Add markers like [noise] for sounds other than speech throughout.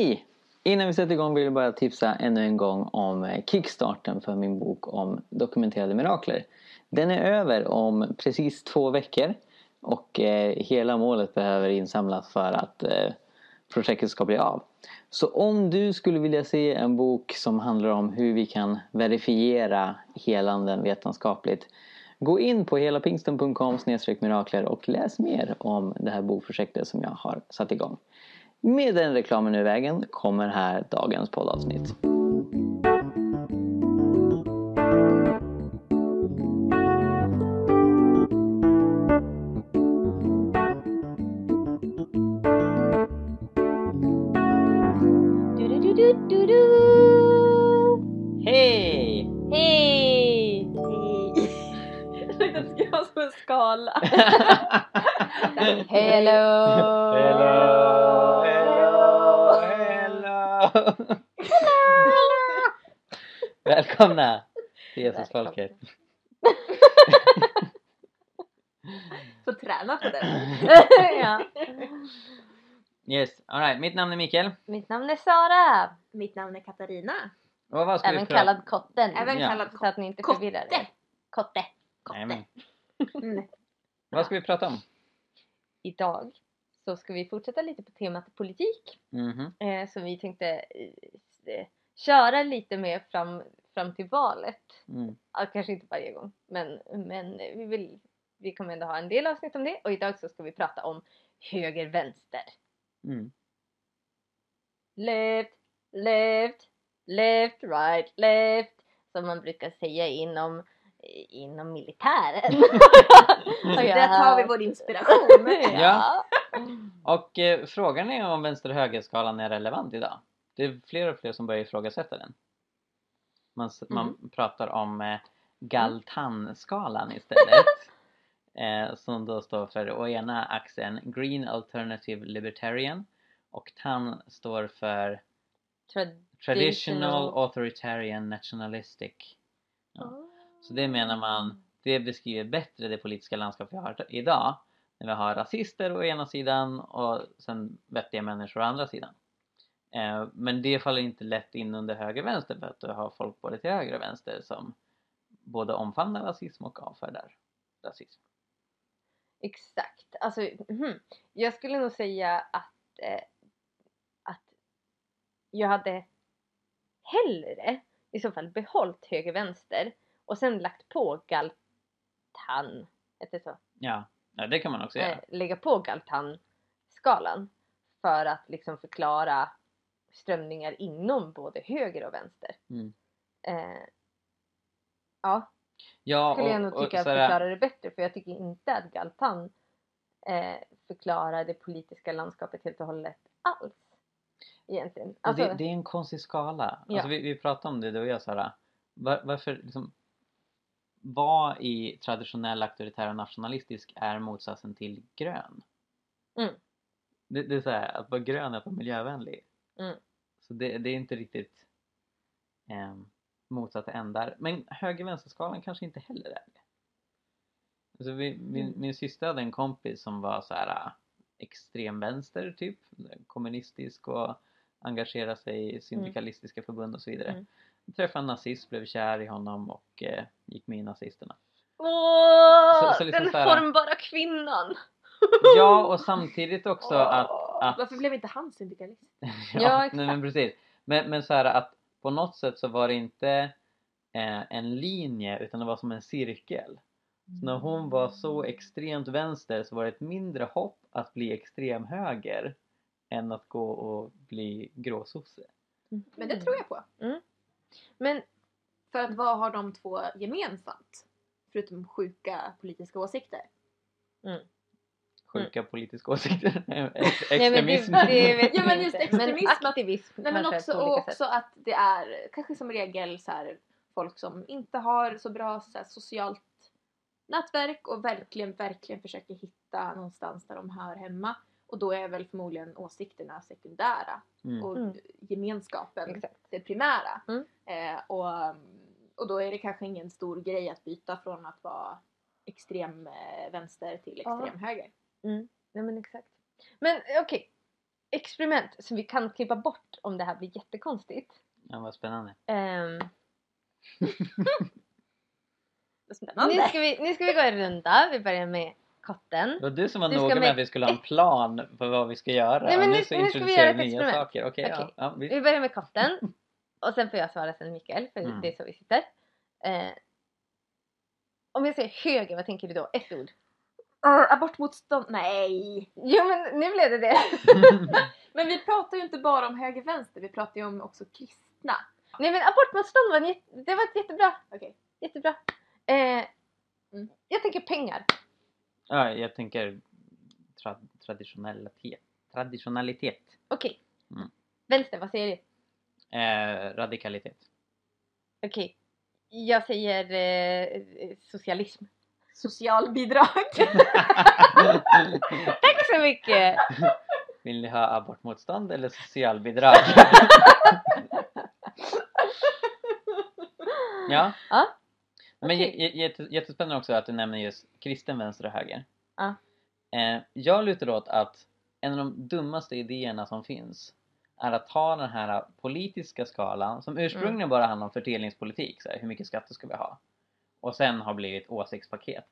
Hej! Innan vi sätter igång vill jag bara tipsa ännu en gång om eh, Kickstarten för min bok om dokumenterade mirakler. Den är över om precis två veckor och eh, hela målet behöver insamlas för att eh, projektet ska bli av. Så om du skulle vilja se en bok som handlar om hur vi kan verifiera helanden vetenskapligt Gå in på helapingsten.com mirakler och läs mer om det här bokprojektet som jag har satt igång. Med den reklamen ur vägen kommer här dagens poddavsnitt. Hej! Hej! Jag [laughs] tänkte att det skulle vara som en skala. [laughs] Hello! Välkomna till Jesusfolket. Får träna på det. [laughs] ja. Yes, alright. Mitt namn är Mikael. Mitt namn är Sara, Mitt namn är Katarina. Och vad ska även vi prata kallad Kotten. Även Ja. kallad Så att ni inte Kotte. förvirrar er. Kotte. Jajamän. Mm. Vad ska vi prata om? Idag så ska vi fortsätta lite på temat politik. Mhm. Eh, som vi tänkte eh, köra lite med fram, fram till valet. Mm. Ja, kanske inte varje gång. Men, men vi, vill, vi kommer ändå ha en del avsnitt om det. Och idag så ska vi prata om höger-vänster. Mm. Left, left, left, right, left. Som man brukar säga inom, inom militären. [laughs] Och Där tar vi vår inspiration. [laughs] Ja. Och eh, frågan är om vänster och högerskalan är relevant idag. Det är fler och fler som börjar ifrågasätta den. Man, s- man pratar om eh, Galtan-skalan istället. [laughs] eh, som då står för å ena axeln Green Alternative Libertarian och TAN står för Traditional. Traditional Authoritarian Nationalistic. Ja. Så det menar man, det beskriver bättre det politiska landskap vi har idag. När vi har rasister å ena sidan och sen vettiga människor å andra sidan. Eh, men det faller inte lätt in under höger vänster för att du har folk både till höger och vänster som både omfamnar rasism och avfärdar rasism. Exakt. Alltså, mhm. jag skulle nog säga att, eh, att jag hade hellre i så fall behållit höger-vänster och sen lagt på Galtan, heter det så? Ja, ja det kan man också göra. Eh, lägga på Galtan-skalan för att liksom förklara strömningar inom både höger och vänster. Mm. Eh, ja, Ja, skulle jag nog tycka så här- förklarar det bättre för jag tycker inte att Galtan eh, förklarar det politiska landskapet helt och hållet alls. Egentligen. Och Alltså, det, det är en konstig skala. Ja. Alltså vi, vi pratade om det du och jag Sara. Var, varför liksom vad i traditionell auktoritär och nationalistisk är motsatsen till grön? Mm. Det, det är så här, att vara grön är att vara miljövänlig. Mm. Så det, det är inte riktigt eh, motsatta ändar. Men höger-vänster-skalan kanske inte heller är det. Alltså vi, min, Mm. min syster hade en kompis som var så här äh, extremvänster typ, kommunistisk och engagerade sig i syndikalistiska förbund och så vidare. Mm. Träffade en nazist, blev kär i honom och eh, gick med i nazisterna. Åh, Så- så liksom den här- formbara kvinnan! Ja, och samtidigt också [laughs] att, att Varför blev inte han syndikalist? [laughs] ja, Ja, nej, exakt. men precis. Men, men så här att på något sätt så var det inte eh, en linje utan det var som en cirkel. Så när hon var så extremt vänster så var det ett mindre hopp att bli extrem höger än att gå och bli gråsosse. Men det tror jag på. Men För att vad har de två gemensamt? Förutom sjuka politiska åsikter. Sjuka politiska åsikter. [laughs] Ex- Nej, men det, Extremism. det Ja, men just extremism, Men aktivism Nej men också, och också sätt. att det är kanske som regel så här, folk som inte har så bra så här, socialt nätverk och verkligen, verkligen försöker hitta någonstans där de hör hemma. Och då är väl förmodligen åsikterna sekundära Mm. och Mm. gemenskapen Exakt. det primära. Mm. Eh, och, och då är det kanske ingen stor grej att byta från att vara extrem eh, vänster till Ja. extrem höger. Nej men exakt. Men okej. experiment som vi kan klippa bort om det här blir jättekonstigt. Ja, vad spännande. [laughs] Vad spännande. nu, ska vi, nu ska vi gå en runda. Vi börjar med kotten. Det var du som var Du noga med att vi skulle ha en plan för vad vi ska göra. Nej, men nu- nu så nu ska vi introducerar göra vi ett nya experiment. saker. Okej, ja, Okej. ja, visst. Vi börjar med kotten. [laughs] Och sen får jag svara sen Mikael, för Mm. det är så vi sitter. Eh, om jag säger höger, vad tänker du då? Ett ord. Uh, abortmotstånd? Nej! Jo men nu blev det det. [laughs] Men vi pratar ju inte bara om höger-vänster, vi pratar ju om också kristna. Nej men abortmotstånd var, det var ett jättebra. Okej. Jättebra. Eh, Mm. Jag tänker pengar. ja, jag tänker tra traditionalitet. Traditionalitet. Okej. Mm. Vänster, vad säger du? Eh, radikalitet. Okej. Jag säger eh, socialism. Socialbidrag. [laughs] Tack så mycket! Vill ni ha abortmotstånd eller socialbidrag? [laughs] ja. Ja, Men okej. j- jätte, jättespännande också att du nämner just kristen vänster och höger. Ja. Eh, jag lutar åt att en av de dummaste idéerna som finns är att ta den här politiska skalan som ursprungligen Mm. bara handlar om fördelningspolitik, så här, hur mycket skatter ska vi ha? Och sen har blivit åsiktspaket.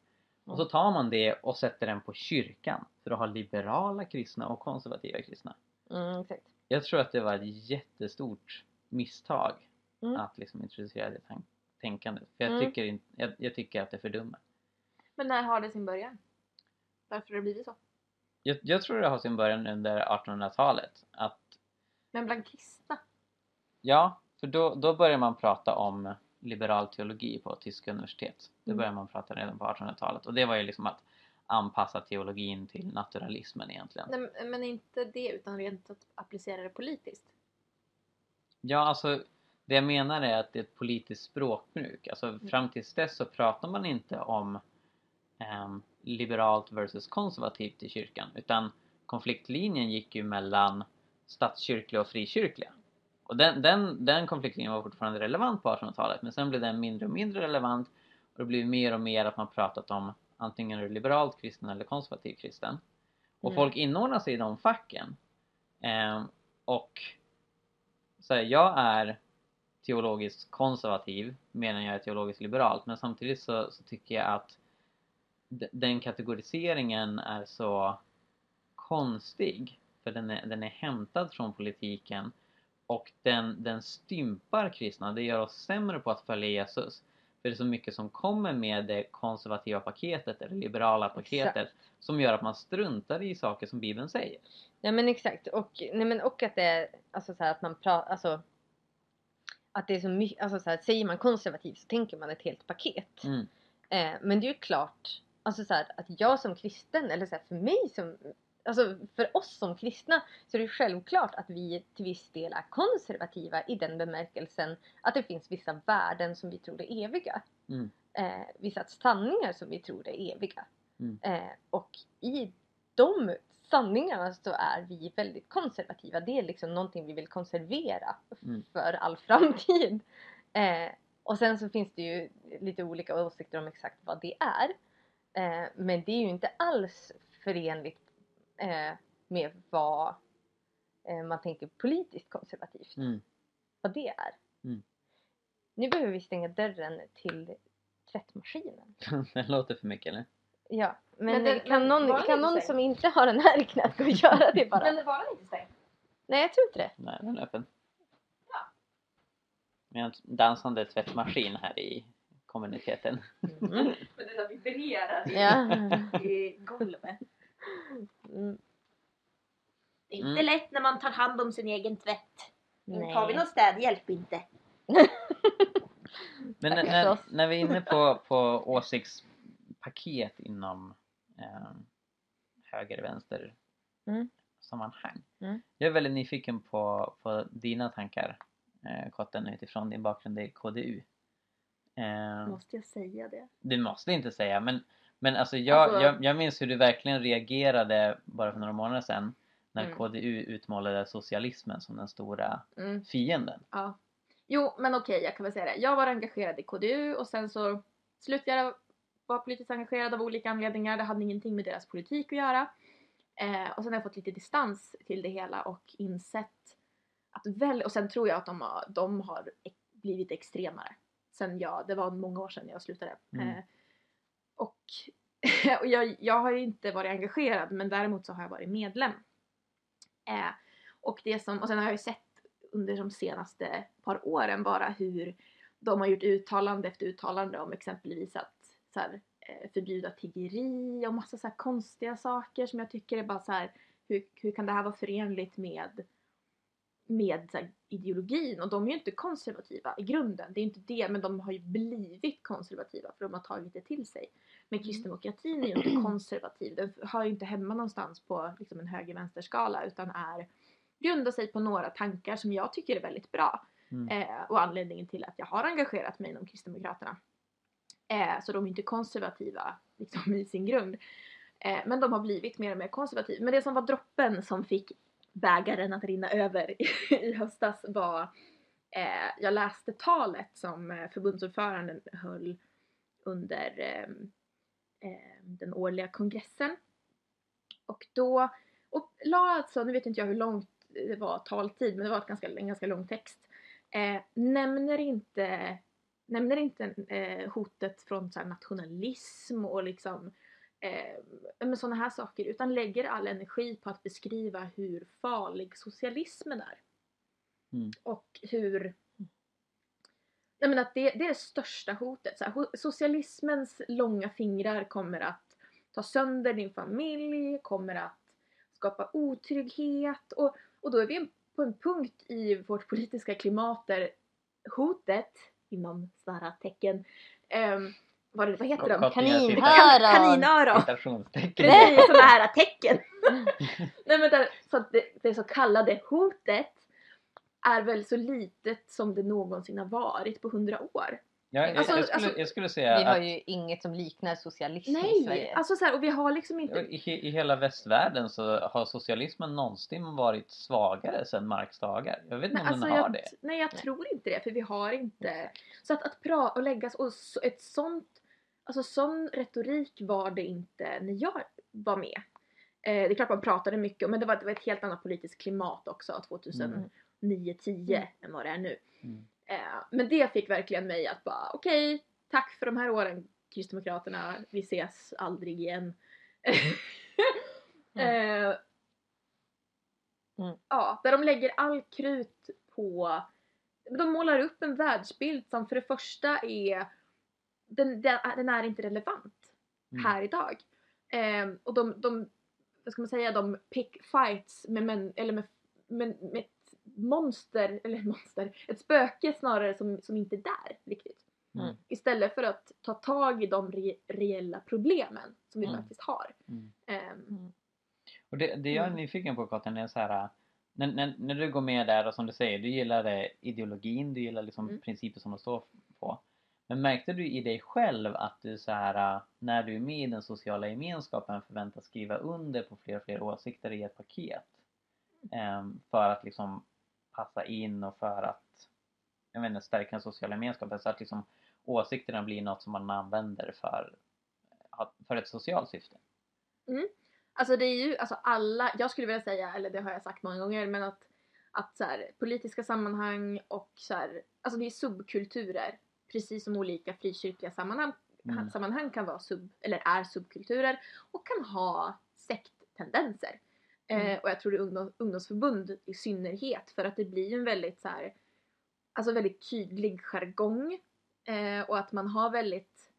Och så Mm. tar man det och sätter den på kyrkan för att ha liberala kristna och konservativa kristna. Mm, exakt. Jag tror att det var ett jättestort misstag Mm. att liksom introducera det tank- tänkandet. För jag, Mm. tycker inte, jag, jag tycker att det fördummar. Men när har det sin början? Varför har det blivit så? Jag, jag tror det har sin början under 1800-talet. Att, Men bland kristna? ja, för då, då börjar man prata om liberal teologi på tyska universitet. Det Mm. börjar man prata redan på 1800-talet. Och det var ju liksom att anpassa teologin till naturalismen egentligen. Nej, men- inte det utan rent att applicera det politiskt. Ja, alltså det jag menar är att det är ett politiskt språkbruk. Alltså fram tills dess så pratar man inte om ehm, liberalt versus konservativt i kyrkan. Utan konfliktlinjen gick ju mellan statskyrkliga och frikyrkliga. Och den, den, den konfliktlinjen var fortfarande relevant på 1800-talet men sen blev den mindre och mindre relevant och det blev mer och mer att man pratat om antingen är du liberalt kristen eller konservativ kristen. Och Mm. folk inordnar sig i de facken. Ehm, och så här, jag är teologiskt konservativ medan jag är teologiskt liberalt men samtidigt så, så tycker jag att den kategoriseringen är så konstig för den är, den är hämtad från politiken och den, den stympar kristna, det gör oss sämre på att följa Jesus. För det är så mycket som kommer med det konservativa paketet eller liberala paketet som gör att man struntar i saker som Bibeln säger. Ja men exakt och, nej, men, och att det är alltså så här att man pratar, alltså att det är så mycket, alltså så här, säger man konservativ så tänker man ett helt paket. Mm. Eh, men det är ju klart, alltså så här, att jag som kristen, eller så här, för mig som, alltså för oss som kristna så är det självklart att vi till viss del är konservativa i den bemärkelsen att det finns vissa värden som vi tror är eviga. Mm. Eh, vissa sanningar som vi tror är eviga. Mm. Eh, och i de sanningarna så är vi väldigt konservativa. Det är liksom någonting vi vill konservera Mm. för all framtid. Eh, och sen så finns det ju lite olika åsikter om exakt vad det är. Eh, men det är ju inte alls förenligt med vad eh, man tänker politiskt konservativt. Mm. Vad det är. Mm. Nu behöver vi stänga dörren till tvättmaskinen. [laughs] det låter för mycket eller? Ja, men, Men den- kan någon, den kan inte någon som inte har den här knät gå och göra det bara? Men var den inte stängd? Nej, jag tror inte det. Nej, den är öppen. Ja. Vi har en dansande tvättmaskin här i kommuniteten. Mm. [laughs] Men det där vibrerar Ja. i golvet. Mm. Det är inte inte lätt när man tar hand om sin egen tvätt. Nej. Tar vi någon städhjälp inte? [laughs] Men när, när, när vi är inne på, på åsiktspaket inom eh, höger-vänster Mm. sammanhang. Mm. Jag är väldigt nyfiken på, på dina tankar eh, Kotten utifrån din bakgrund i KDU. Eh, Måste jag säga det? Du måste inte säga men, men alltså jag, Alltså- jag, jag minns hur du verkligen reagerade bara för några månader sedan när Mm. KDU utmålade socialismen som den stora Mm. fienden. Ja. Jo, men okej, jag kan väl säga det. Jag var engagerad i KDU och sen så slutade jag vara politiskt engagerad av olika anledningar. Det hade ingenting med deras politik att göra. Eh, och sen har jag fått lite distans till det hela och insett att väl, och sen tror jag att de har, de har blivit extremare. Sen jag, det var många år sedan jag slutade. Mm. Eh, och [laughs] och jag, jag har ju inte varit engagerad men däremot så har jag varit medlem. Eh, och, det som, och sen har jag ju sett under de senaste par åren bara hur de har gjort uttalande efter uttalande om exempelvis att så här, eh, förbjuda tiggeri och massa så här konstiga saker som jag tycker är bara så här hur, hur kan det här vara förenligt med med här, ideologin och de är ju inte konservativa i grunden, det är inte det men de har ju blivit konservativa för de har tagit det till sig. Men kristdemokratin är ju inte konservativ, den hör ju inte hemma någonstans på liksom, en höger-vänster-skala utan är grundar sig på några tankar som jag tycker är väldigt bra. Mm. Eh, och anledningen till att jag har engagerat mig inom Kristdemokraterna. Eh, så de är inte konservativa liksom, i sin grund. Eh, men de har blivit mer och mer konservativa. Men det som var droppen som fick bägaren att rinna över [laughs] i, höstas var eh, jag läste talet som eh, förbundsordföranden höll under eh, den årliga kongressen. Och då, och la alltså, nu vet inte jag hur långt det var taltid, men det var ett ganska, en ganska lång text. Eh, nämner inte, nämner inte eh, hotet från så här, nationalism och liksom eh, sådana här saker utan lägger all energi på att beskriva hur farlig socialismen är. Mm. Och hur Nej, men att det, det är det största hotet. Så här, socialismens långa fingrar kommer att ta sönder din familj, kommer att skapa otrygghet och, och då är vi på en punkt i vårt politiska klimat där hotet, inom sådana tecken, um, vad, vad heter de? Kaninöron. Kaninöron! Precis, sådana här tecken. [laughs] Nej men där, så att det, det så kallade hotet är väl så litet som det någonsin har varit på hundra år. Jag, jag, Alltså- jag, skulle, alltså- jag skulle säga Vi har att ju inget som liknar socialism i Nej! Sverige. Alltså så här, och vi har liksom inte... i, i hela västvärlden så har socialismen någonsin varit svagare sedan Marx dagar. Jag vet inte Nej, om alltså den har jag, det. nej jag tror inte det för vi har inte... Så att, att pra och läggas och så, ett sånt... Alltså sån retorik var det inte när jag var med. Eh, det är klart man pratade mycket om- men det var, det var ett helt annat politiskt klimat också 2009-10 Mm. än vad det är nu. Mm. Eh, men det fick verkligen mig att bara okej, tack för de här åren Kristdemokraterna, vi ses aldrig igen. [laughs] eh, Mm. Ja, där de lägger all krut på de målar upp en världsbild som för det första är den, den, den är inte relevant Mm. här idag. Eh, och de, de, vad ska man säga, de pick fights med, män, eller med, med, med monster, [laughs] eller monster, ett spöke snarare som, som inte är där riktigt. Mm. Istället för att ta tag i de re, reella problemen som vi Mm. faktiskt har. Mm. Ehm, Och det, det jag är Mm. nyfiken på Karin är så här. När, när, när du går med där och som du säger, du gillar eh, ideologin, du gillar liksom Mm. principer som de står på. Men märkte du i dig själv att du så här eh, när du är med i den sociala gemenskapen förväntas skriva under på fler och fler åsikter i ett paket? Ehm, för att liksom passa in och för att jag inte, stärka den sociala gemenskapen så att liksom åsikterna blir något som man använder för, för ett socialt syfte. Alltså det är ju, alltså alla, jag skulle vilja säga, eller det har jag sagt många gånger, men att, att så här, politiska sammanhang och så här, alltså det är subkulturer. Precis som olika frikyrkliga sammanhang, Mm. sammanhang kan vara sub, eller är subkulturer och kan ha sekttendenser. Eh, Mm. och jag tror det är ungdom, ungdomsförbund i synnerhet för att det blir en väldigt så här, alltså väldigt tydlig jargong eh, och att man har väldigt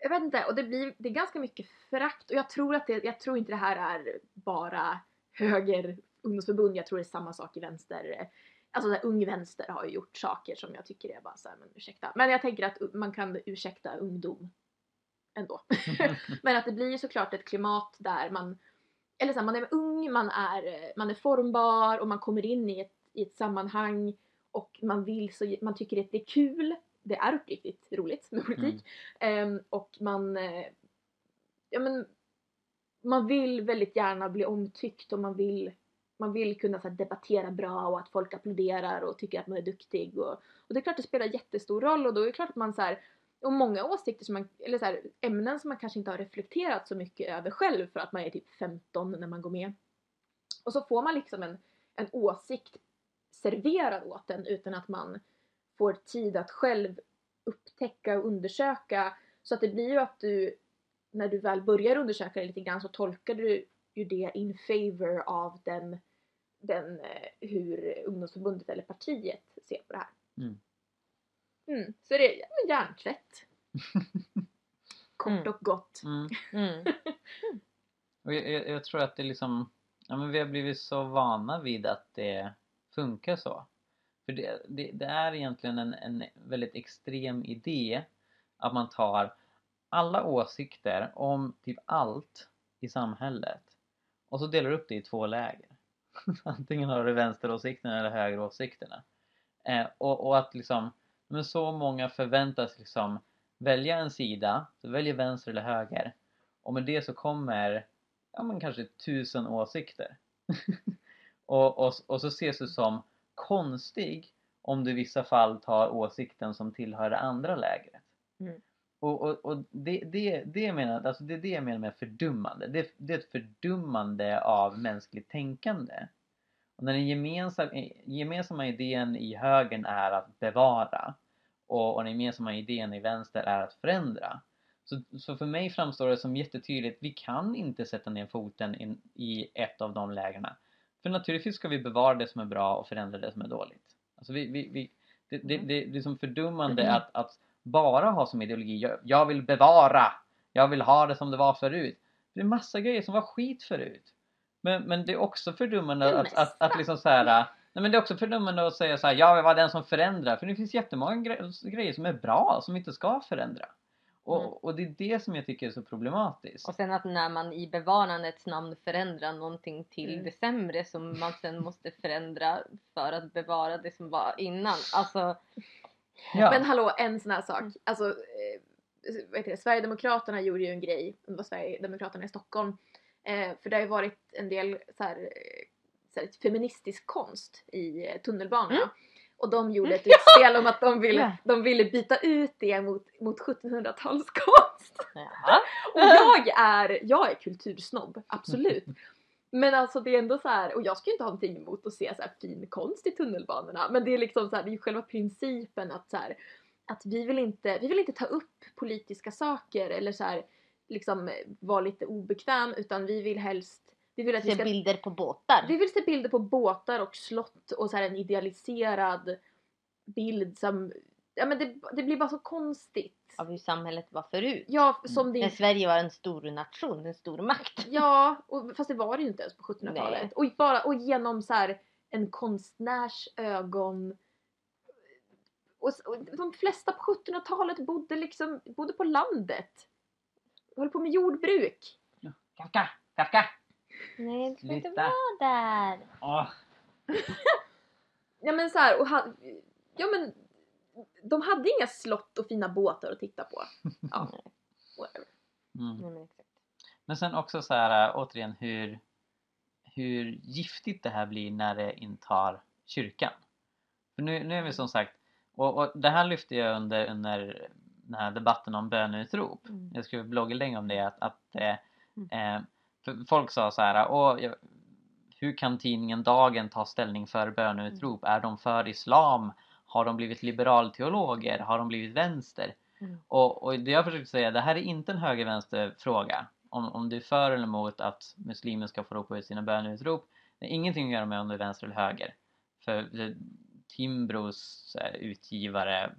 jag vet inte, och det blir det är ganska mycket förakt och jag tror att det, jag tror inte det här är bara höger ungdomsförbund, jag tror det är samma sak i vänster. Alltså så här, Ung Vänster har ju gjort saker som jag tycker är bara så här, men ursäkta. Men jag tänker att man kan ursäkta ungdom ändå. [laughs] men att det blir ju såklart ett klimat där man, eller så här, man är ung, man är, man är formbar och man kommer in i ett, i ett sammanhang och man vill så, man tycker att det är kul. Det är uppriktigt roligt med politik. Ehm, och man, eh, ja men, man vill väldigt gärna bli omtyckt och man vill, man vill kunna så här, debattera bra och att folk applåderar och tycker att man är duktig. Och, och det är klart det spelar jättestor roll och då är det klart att man så här, och många åsikter som man, eller så här, ämnen som man kanske inte har reflekterat så mycket över själv för att man är typ 15 när man går med. Och så får man liksom en, en åsikt serverad åt en utan att man får tid att själv upptäcka och undersöka. Så att det blir ju att du, när du väl börjar undersöka det lite grann så tolkar du ju det in favor av den, den eh, hur ungdomsförbundet eller partiet ser på det här. Mm. Mm, så det är ja, men hjärntvätt. [laughs] Kort Mm. och gott. Mm. [laughs] Mm. Och jag, jag, jag tror att det liksom, ja men vi har blivit så vana vid att det funkar så. För det, det, det är egentligen en, en väldigt extrem idé att man tar alla åsikter om typ allt i samhället och så delar upp det i två läger. [laughs] Antingen har du vänsteråsikterna eller högeråsikterna. Eh, och, och att liksom, men så många förväntas liksom välja en sida, så väljer vänster eller höger och med det så kommer ja men kanske tusen åsikter. [laughs] och, och, och så ses du som konstig om du i vissa fall tar åsikten som tillhör det andra lägret. Mm. Och, och, och det, det, det, menar, alltså det är det jag menar med fördummande. Det, det är ett fördummande av mänskligt tänkande. Och när den gemensamma, gemensamma idén i högern är att bevara och, och den gemensamma idén i vänster är att förändra. Så, så för mig framstår det som jättetydligt, vi kan inte sätta ner foten in, i ett av de lägena. För naturligtvis ska vi bevara det som är bra och förändra det som är dåligt. Alltså vi, vi, vi, det, det, det, det är som fördummande att, att bara ha som ideologi, jag, jag vill bevara, jag vill ha det som det var förut. Det är massa grejer som var skit förut. Men, men det är också fördummande att, att, att liksom så här, Nej men det är också fördummande att säga så här, jag vill vara den som förändrar. För det finns jättemånga gre- grejer som är bra, som inte ska förändra. Och, Mm. och det är det som jag tycker är så problematiskt. Och sen att när man i bevarandets namn förändrar någonting till Mm. det sämre som man sen måste förändra för att bevara det som var innan. Alltså, Ja. Men hallå, en sån här sak. Mm. Alltså, eh, vad heter det? Sverigedemokraterna gjorde ju en grej, det var Sverigedemokraterna i Stockholm. Eh, för det har ju varit en del så här, eh, så här, feministisk konst i eh, tunnelbanorna. Mm. Och de gjorde ett [laughs] utspel om att de ville, de ville byta ut det mot, mot 1700-talskonst. ja. [laughs] Och jag är, jag är kultursnobb, absolut. [laughs] Men alltså det är ändå så här, och jag skulle inte ha någonting emot att se så här fin konst i tunnelbanorna. Men det är liksom så här, det är ju själva principen att så här, att vi vill inte, vi vill inte ta upp politiska saker eller så här, liksom vara lite obekväm utan vi vill helst, vi vill att vi Se ska bilder på båtar. vi vill se bilder på båtar och slott och så här en idealiserad bild som, ja men det, det blir bara så konstigt. Av hur samhället var förut. Ja, som det När Sverige var en stor nation, en stor makt. Ja, och, fast det var det ju inte ens på 1700-talet. Nej. Och, bara, och genom så här en konstnärs ögon. Och, och de flesta på 1700-talet bodde liksom bodde på landet. Höll på med jordbruk. Kafka! Kafka! Nej, du får inte Sluta. vara där. Åh. [laughs] Ja men så här, och ha, ja men de hade inga slott och fina båtar att titta på. [laughs] Ja, whatever. Mm. Nej, men exakt. Men sen också så här äh, återigen hur, hur giftigt det här blir när det intar kyrkan. För nu, nu är vi som sagt, och, och det här lyfte jag under, under den här debatten om böneutrop. Mm. Jag skrev blogginlägg om det att, att eh, Mm. eh, folk sa så här, Åh, jag, hur kan tidningen Dagen ta ställning för böneutrop? Är de för islam? Har de blivit liberalteologer? Har de blivit vänster? Mm. Och, och det jag försöker säga, det här är inte en höger-vänster fråga. Om, om du är för eller emot att muslimer ska få ropa ut sina böneutrop. Det har ingenting att göra med om du är vänster eller höger. För Timbros eh, utgivare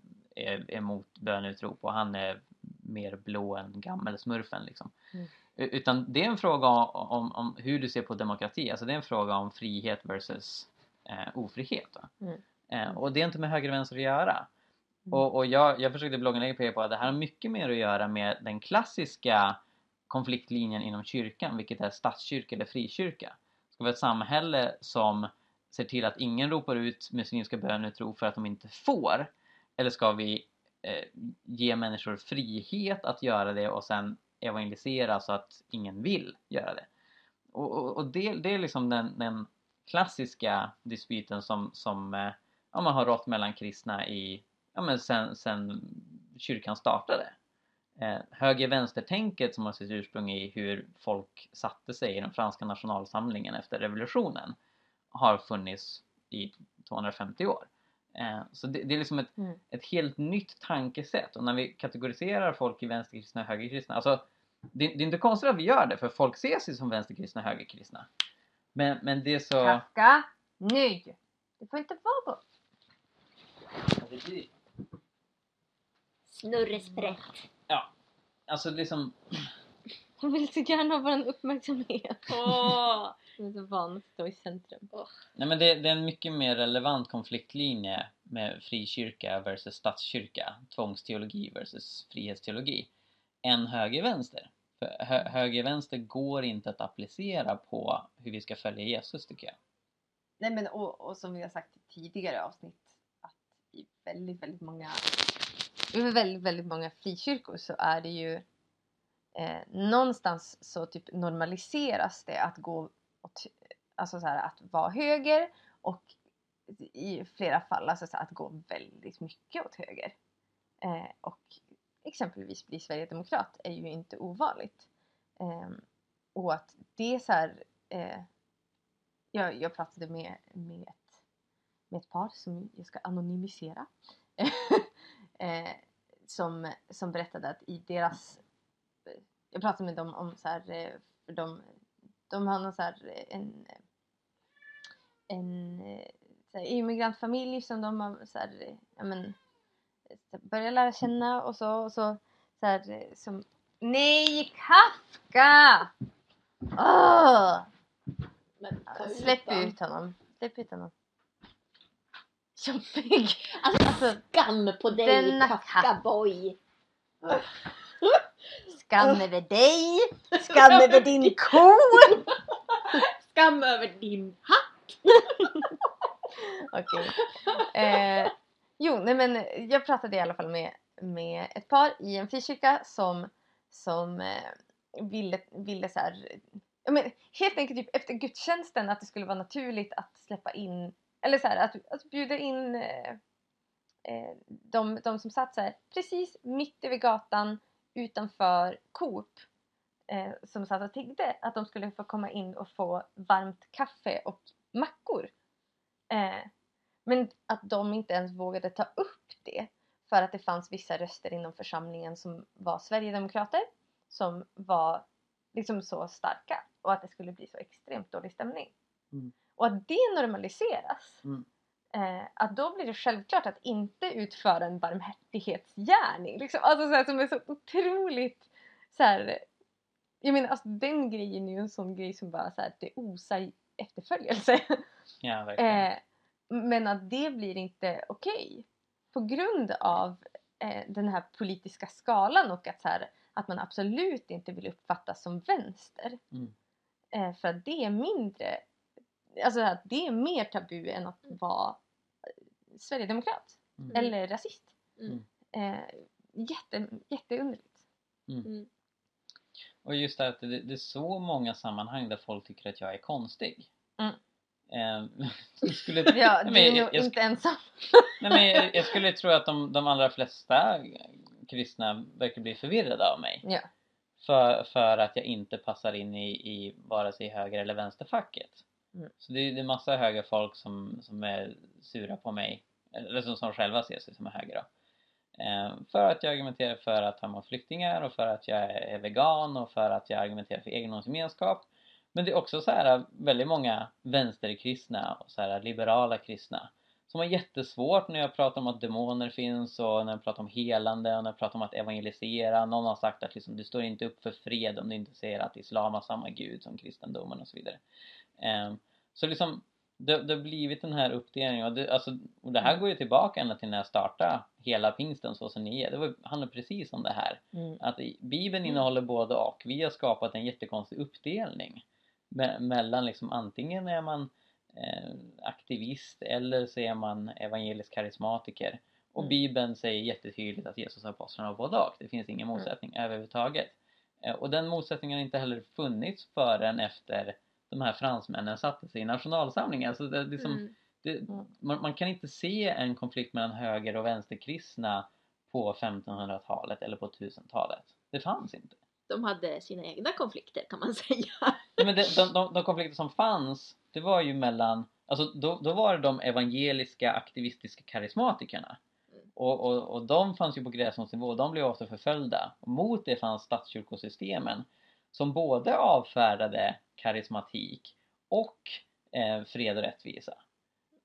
är emot böneutrop och han är mer blå än gammelsmurfen liksom. Mm. Utan det är en fråga om, om, hur du ser på demokrati. Alltså det är en fråga om frihet versus eh, ofrihet. Mm. Eh, och det är inte med höger och vänster att göra. Mm. Och, och jag, jag försökte blogginlägg peka på att det här har mycket mer att göra med den klassiska konfliktlinjen inom kyrkan, vilket är statskyrka eller frikyrka. Ska vi ha ett samhälle som ser till att ingen ropar ut muslimska böneutrop för att de inte får? Eller ska vi eh, ge människor frihet att göra det och sen evangelisera så att ingen vill göra det? Och, och, och det, det är liksom den, den klassiska dispyten som, som eh, ja, man har rått mellan kristna i ja, men sen, sen kyrkan startade. Eh, Höger-vänster-tänket som har sitt ursprung i hur folk satte sig i den franska nationalsamlingen efter revolutionen har funnits i 250 år. Eh, så det, det är liksom ett, Mm. ett helt nytt tankesätt och när vi kategoriserar folk i vänsterkristna och högerkristna, alltså det, det är inte konstigt att vi gör det för folk ser sig som vänsterkristna och högerkristna. Men, men det är så... Kafka, nu! Det får inte vara på... Snurresprätt. Ja, alltså liksom... Han vill så gärna ha vår uppmärksamhet. Åh! [laughs] Han är så van att stå i centrum. Nej men det, det är en mycket mer relevant konfliktlinje med frikyrka versus statskyrka, tvångsteologi versus frihetsteologi, än höger-vänster. För hö, höger-vänster går inte att applicera på hur vi ska följa Jesus tycker jag. Nej men och, och som vi har sagt i tidigare avsnitt att i väldigt, väldigt många i väldigt, väldigt många frikyrkor så är det ju eh, någonstans så typ normaliseras det att gå åt, alltså så här, att vara höger och i flera fall alltså så här, att gå väldigt mycket åt höger. Eh, och exempelvis bli sverigedemokrat är ju inte ovanligt. Eh, och att det är så här eh, jag, jag pratade med, med, ett, med ett par som jag ska anonymisera. [laughs] eh, som, som berättade att i deras... Jag pratade med dem om så här, eh, för de, de har någon så här, eh, en, en eh, så här, immigrantfamilj som de har så här, ja, men, börjat lära känna och så. Och så, så här, som, Nej, Kafka! Åh! Men ut Släpp dem. ut honom. Släpp ut honom. Jobbig. Alltså, Alltså, skam på dig Kafka-boy! Skam över dig. Skam över din ko. [laughs] Skam över din hatt! [laughs] Okej. Eh, jo, nej men jag pratade i alla fall med, med ett par i en frikyrka som, som eh, ville, ville så här, ja, men helt enkelt typ efter gudstjänsten att det skulle vara naturligt att släppa in, eller så här, att, att bjuda in eh, eh, de, de som satt så här, precis mitt över gatan utanför Coop eh, som satt och tiggde att de skulle få komma in och få varmt kaffe och mackor. Eh, men att de inte ens vågade ta upp det för att det fanns vissa röster inom församlingen som var Sverigedemokrater som var liksom så starka och att det skulle bli så extremt dålig stämning. Mm. Och att det normaliseras. Mm. Eh, att då blir det självklart att inte utföra en barmhärtighetsgärning. Liksom, alltså så här, som är så otroligt så här, Jag menar alltså den grejen är ju en sån grej som bara så här, det osar efterföljelse. Ja, [laughs] verkligen. Eh, men att det blir inte okej. På grund av eh, den här politiska skalan och att, så här, att man absolut inte vill uppfattas som vänster. Mm. Eh, för att det är mindre, alltså att det är mer tabu än att vara eh, sverigedemokrat Mm. eller rasist. Mm. Eh, jätte, jätteunderligt. Mm. Och just det att det, det är så många sammanhang där folk tycker att jag är konstig. Mm. Eh, [laughs] jag skulle, Ja, du är nog jag- inte ensam. nej, men jag, jag skulle tro att de, de allra flesta kristna verkar bli förvirrade av mig. Ja. För, för att jag inte passar in i, i vare sig höger eller vänsterfacket. Mm. Så det är, det är massa höga folk som, som är sura på mig. Eller som, som själva ser sig som höger då. Eh, för att jag argumenterar för att ta emot flyktingar och för att jag är vegan och för att jag argumenterar för egendomsgemenskap. Men det är också så här väldigt många vänsterkristna och så här liberala kristna som har jättesvårt när jag pratar om att demoner finns och när jag pratar om helande och när jag pratar om att evangelisera. Någon har sagt att liksom, du står inte upp för fred om du inte säger att islam har samma gud som kristendomen och så vidare. Ehm, så liksom det, det har blivit den här uppdelningen och det, alltså, och det här går ju tillbaka ända till när jag startade hela pingsten 2009. Det var, handlade precis om det här. Mm. Att Bibeln innehåller både och. Vi har skapat en jättekonstig uppdelning me- mellan liksom antingen är man eh, aktivist eller så är man evangelisk karismatiker. Och Mm. Bibeln säger jättetydligt att Jesus och apostlarna var både och. Det finns ingen motsättning överhuvudtaget. Eh, och den motsättningen har inte heller funnits förrän efter de här fransmännen satte sig i nationalsamlingen. Så det, det, är som, Mm. det, man, man kan inte se en konflikt mellan höger och vänsterkristna på 1500-talet eller på 1000-talet. Det fanns inte. De hade sina egna konflikter kan man [laughs] säga. Nej, Men det, de, de, de konflikter som fanns, det var ju mellan, alltså då, då var det de evangeliska aktivistiska karismatikerna. Mm. Och, och, och de fanns ju på gräsrotsnivå, de blev ofta förföljda. Mot det fanns statskyrkosystemen som både avfärdade karismatik och eh, fred och rättvisa.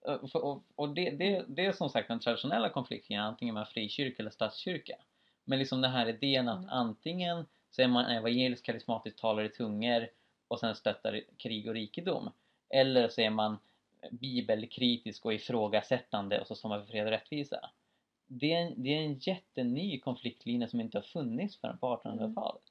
Och, för- och, och det, det, det är som sagt den traditionella konflikten, antingen med frikyrka eller statskyrka. Men liksom den här idén att Mm. antingen så är man evangelisk karismatisk talare i tungor och sen stöttar krig och rikedom. Eller så är man bibelkritisk och ifrågasättande och så står man för fred och rättvisa. Det är, en, det är en jätteny konfliktlinje som inte har funnits förrän på 1800-talet.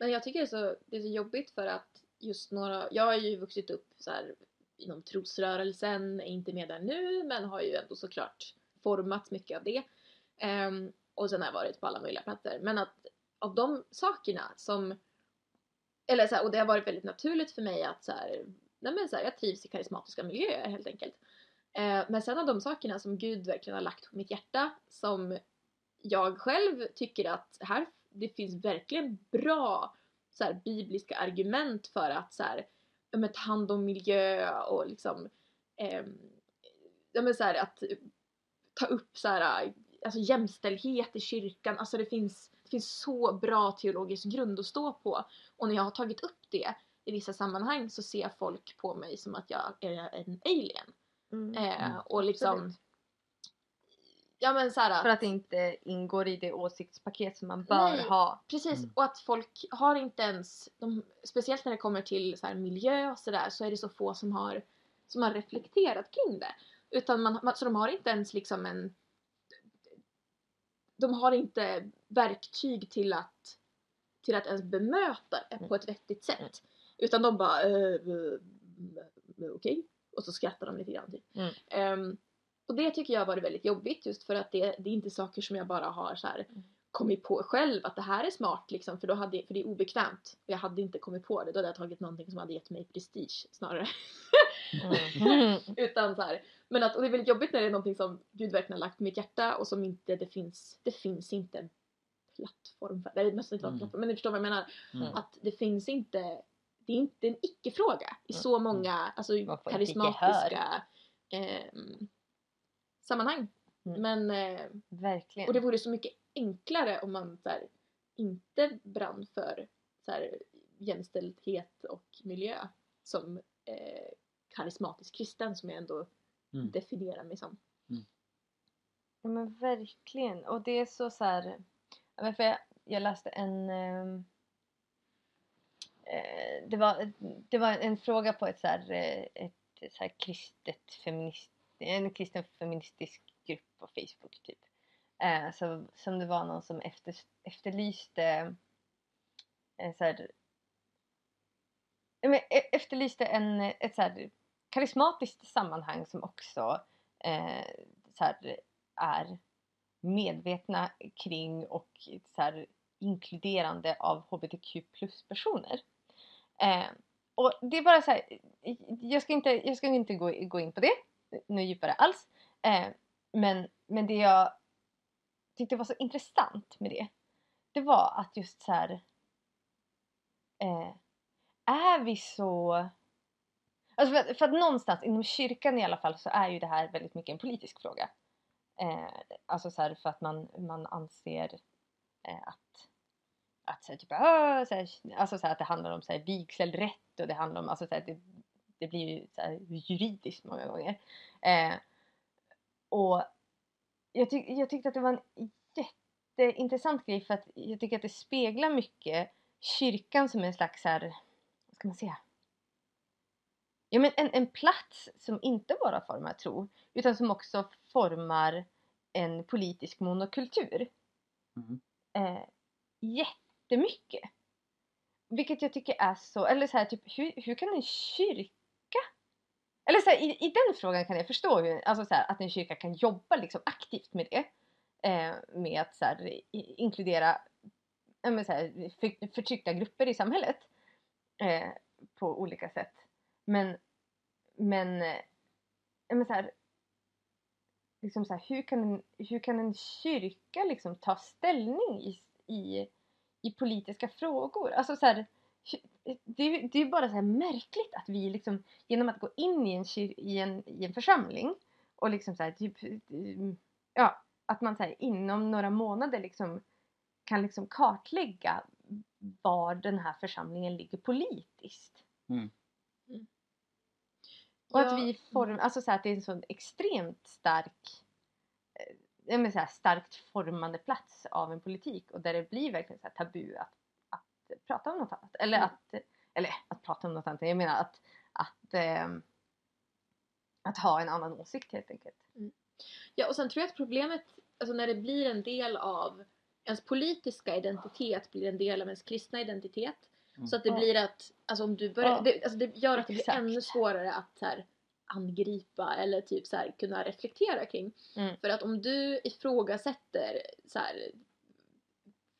Men jag tycker det är, så, det är så jobbigt för att just några, jag har ju vuxit upp så här, inom trosrörelsen, är inte med där nu men har ju ändå såklart format mycket av det. Um, och sen har jag varit på alla möjliga platser. Men att av de sakerna som, eller så här, och det har varit väldigt naturligt för mig att så här, nej men så här, jag trivs i karismatiska miljöer helt enkelt. Eh, men sen av de sakerna som Gud verkligen har lagt på mitt hjärta som jag själv tycker att här, det finns verkligen bra så här, bibliska argument för att så här, men, ta hand om miljö och liksom men, så här, att ta upp så här, alltså, jämställdhet i kyrkan. Alltså det finns, det finns så bra teologisk grund att stå på. Och när jag har tagit upp det i vissa sammanhang så ser folk på mig som att jag är en alien. Mm. Eh, Mm. och liksom Absolut. Ja men såhär För att det inte ingår i det åsiktspaket som man bör Nej. ha. Precis, Mm. och att folk har inte ens, de, speciellt när det kommer till så här miljö och sådär, så är det så få som har, som har reflekterat kring det. Utan man, man, så de har inte ens liksom en... De har inte verktyg till att, till att ens bemöta det på ett vettigt sätt. Utan de bara eh, eh, eh, okej. Och så skrattar de lite grann typ. Mm. Ehm, och det tycker jag har varit väldigt jobbigt just för att det, det är inte saker som jag bara har så här Mm. kommit på själv att det här är smart liksom för, då hade, för det är obekvämt. Och jag hade inte kommit på det, då hade jag tagit någonting som hade gett mig prestige snarare. [laughs] Mm. Utan så här, men att, och det är väldigt jobbigt när det är någonting som Gud verkligen har lagt på mitt hjärta och som inte det finns, det finns inte en plattform för. Det måste inte vara en Mm. plattform, men ni förstår vad jag menar. Mm. Att det finns inte, det är inte en icke-fråga i så många alltså, karismatiska ehm, sammanhang. Mm. Men eh, Verkligen. och det vore så mycket enklare om man så här, inte brann för så här, jämställdhet och miljö som eh, karismatisk kristen som jag ändå Mm. definierar mig som. Ja men verkligen. Och det är så så här. För jag, jag läste en... ehm, Eh, det, var, det var en fråga på ett så här, eh, ett så här kristet feminist, en kristen feministisk grupp på Facebook typ. Eh, så, som det var någon som efter, efterlyste en så här, men e, efterlyste en, ett så här karismatiskt sammanhang som också eh, så här, är medvetna kring och så här, inkluderande av hbtq plus personer. Eh, och det är bara så här, jag ska inte, jag ska inte gå, gå in på det nu djupare alls. Eh, men, men det jag tyckte var så intressant med det, det var att just så här eh, är vi så... Alltså för, att, för att någonstans inom kyrkan i alla fall så är ju det här väldigt mycket en politisk fråga. Eh, alltså så här för att man, man anser eh, att, att så här, typ, äh, så här, alltså så här, att det handlar om så här, vigselrätt och det handlar om, alltså så här, det, det blir ju så här, juridiskt många gånger. Eh, och jag, tyck, jag tyckte att det var en jätteintressant grej för att jag tycker att det speglar mycket kyrkan som en slags här, vad ska man säga? Ja men en, en plats som inte bara formar tro utan som också formar en politisk monokultur. Mm. Eh, jättemycket. Vilket jag tycker är så, eller så här typ hur, hur kan en kyrka så här, i, i den frågan kan jag förstå ju, alltså så här, att en kyrka kan jobba liksom aktivt med det. Eh, med att så här, i, inkludera ja, men så här, för, förtryckta grupper i samhället. Eh, på olika sätt. Men, men, eh, men så här, liksom så här, hur, kan hur kan en kyrka liksom ta ställning i, i, i politiska frågor? Alltså så här, det, är- det är bara så här märkligt att vi liksom genom att gå in i en, i en, i en församling och liksom så här, typ, ja, att man så här, inom några månader liksom kan liksom kartlägga var den här församlingen ligger politiskt. Mm. Mm. Och Ja. att vi form, alltså så här, att det är en sån extremt stark eh, men så här, starkt formande plats av en politik och där det blir verkligen så här tabu att prata om något annat. Eller Mm. att, eller att prata om något annat, jag menar att, att, ehm, att ha en annan åsikt helt enkelt. Ja, och sen tror jag att problemet, alltså när det blir en del av ens politiska identitet blir en del av ens kristna identitet. Mm. Så att det blir att, alltså om du börjar, Ja. det, alltså det gör att det blir Exakt. ännu svårare att så här, angripa eller typ så här, kunna reflektera kring. Mm. För att om du ifrågasätter så här,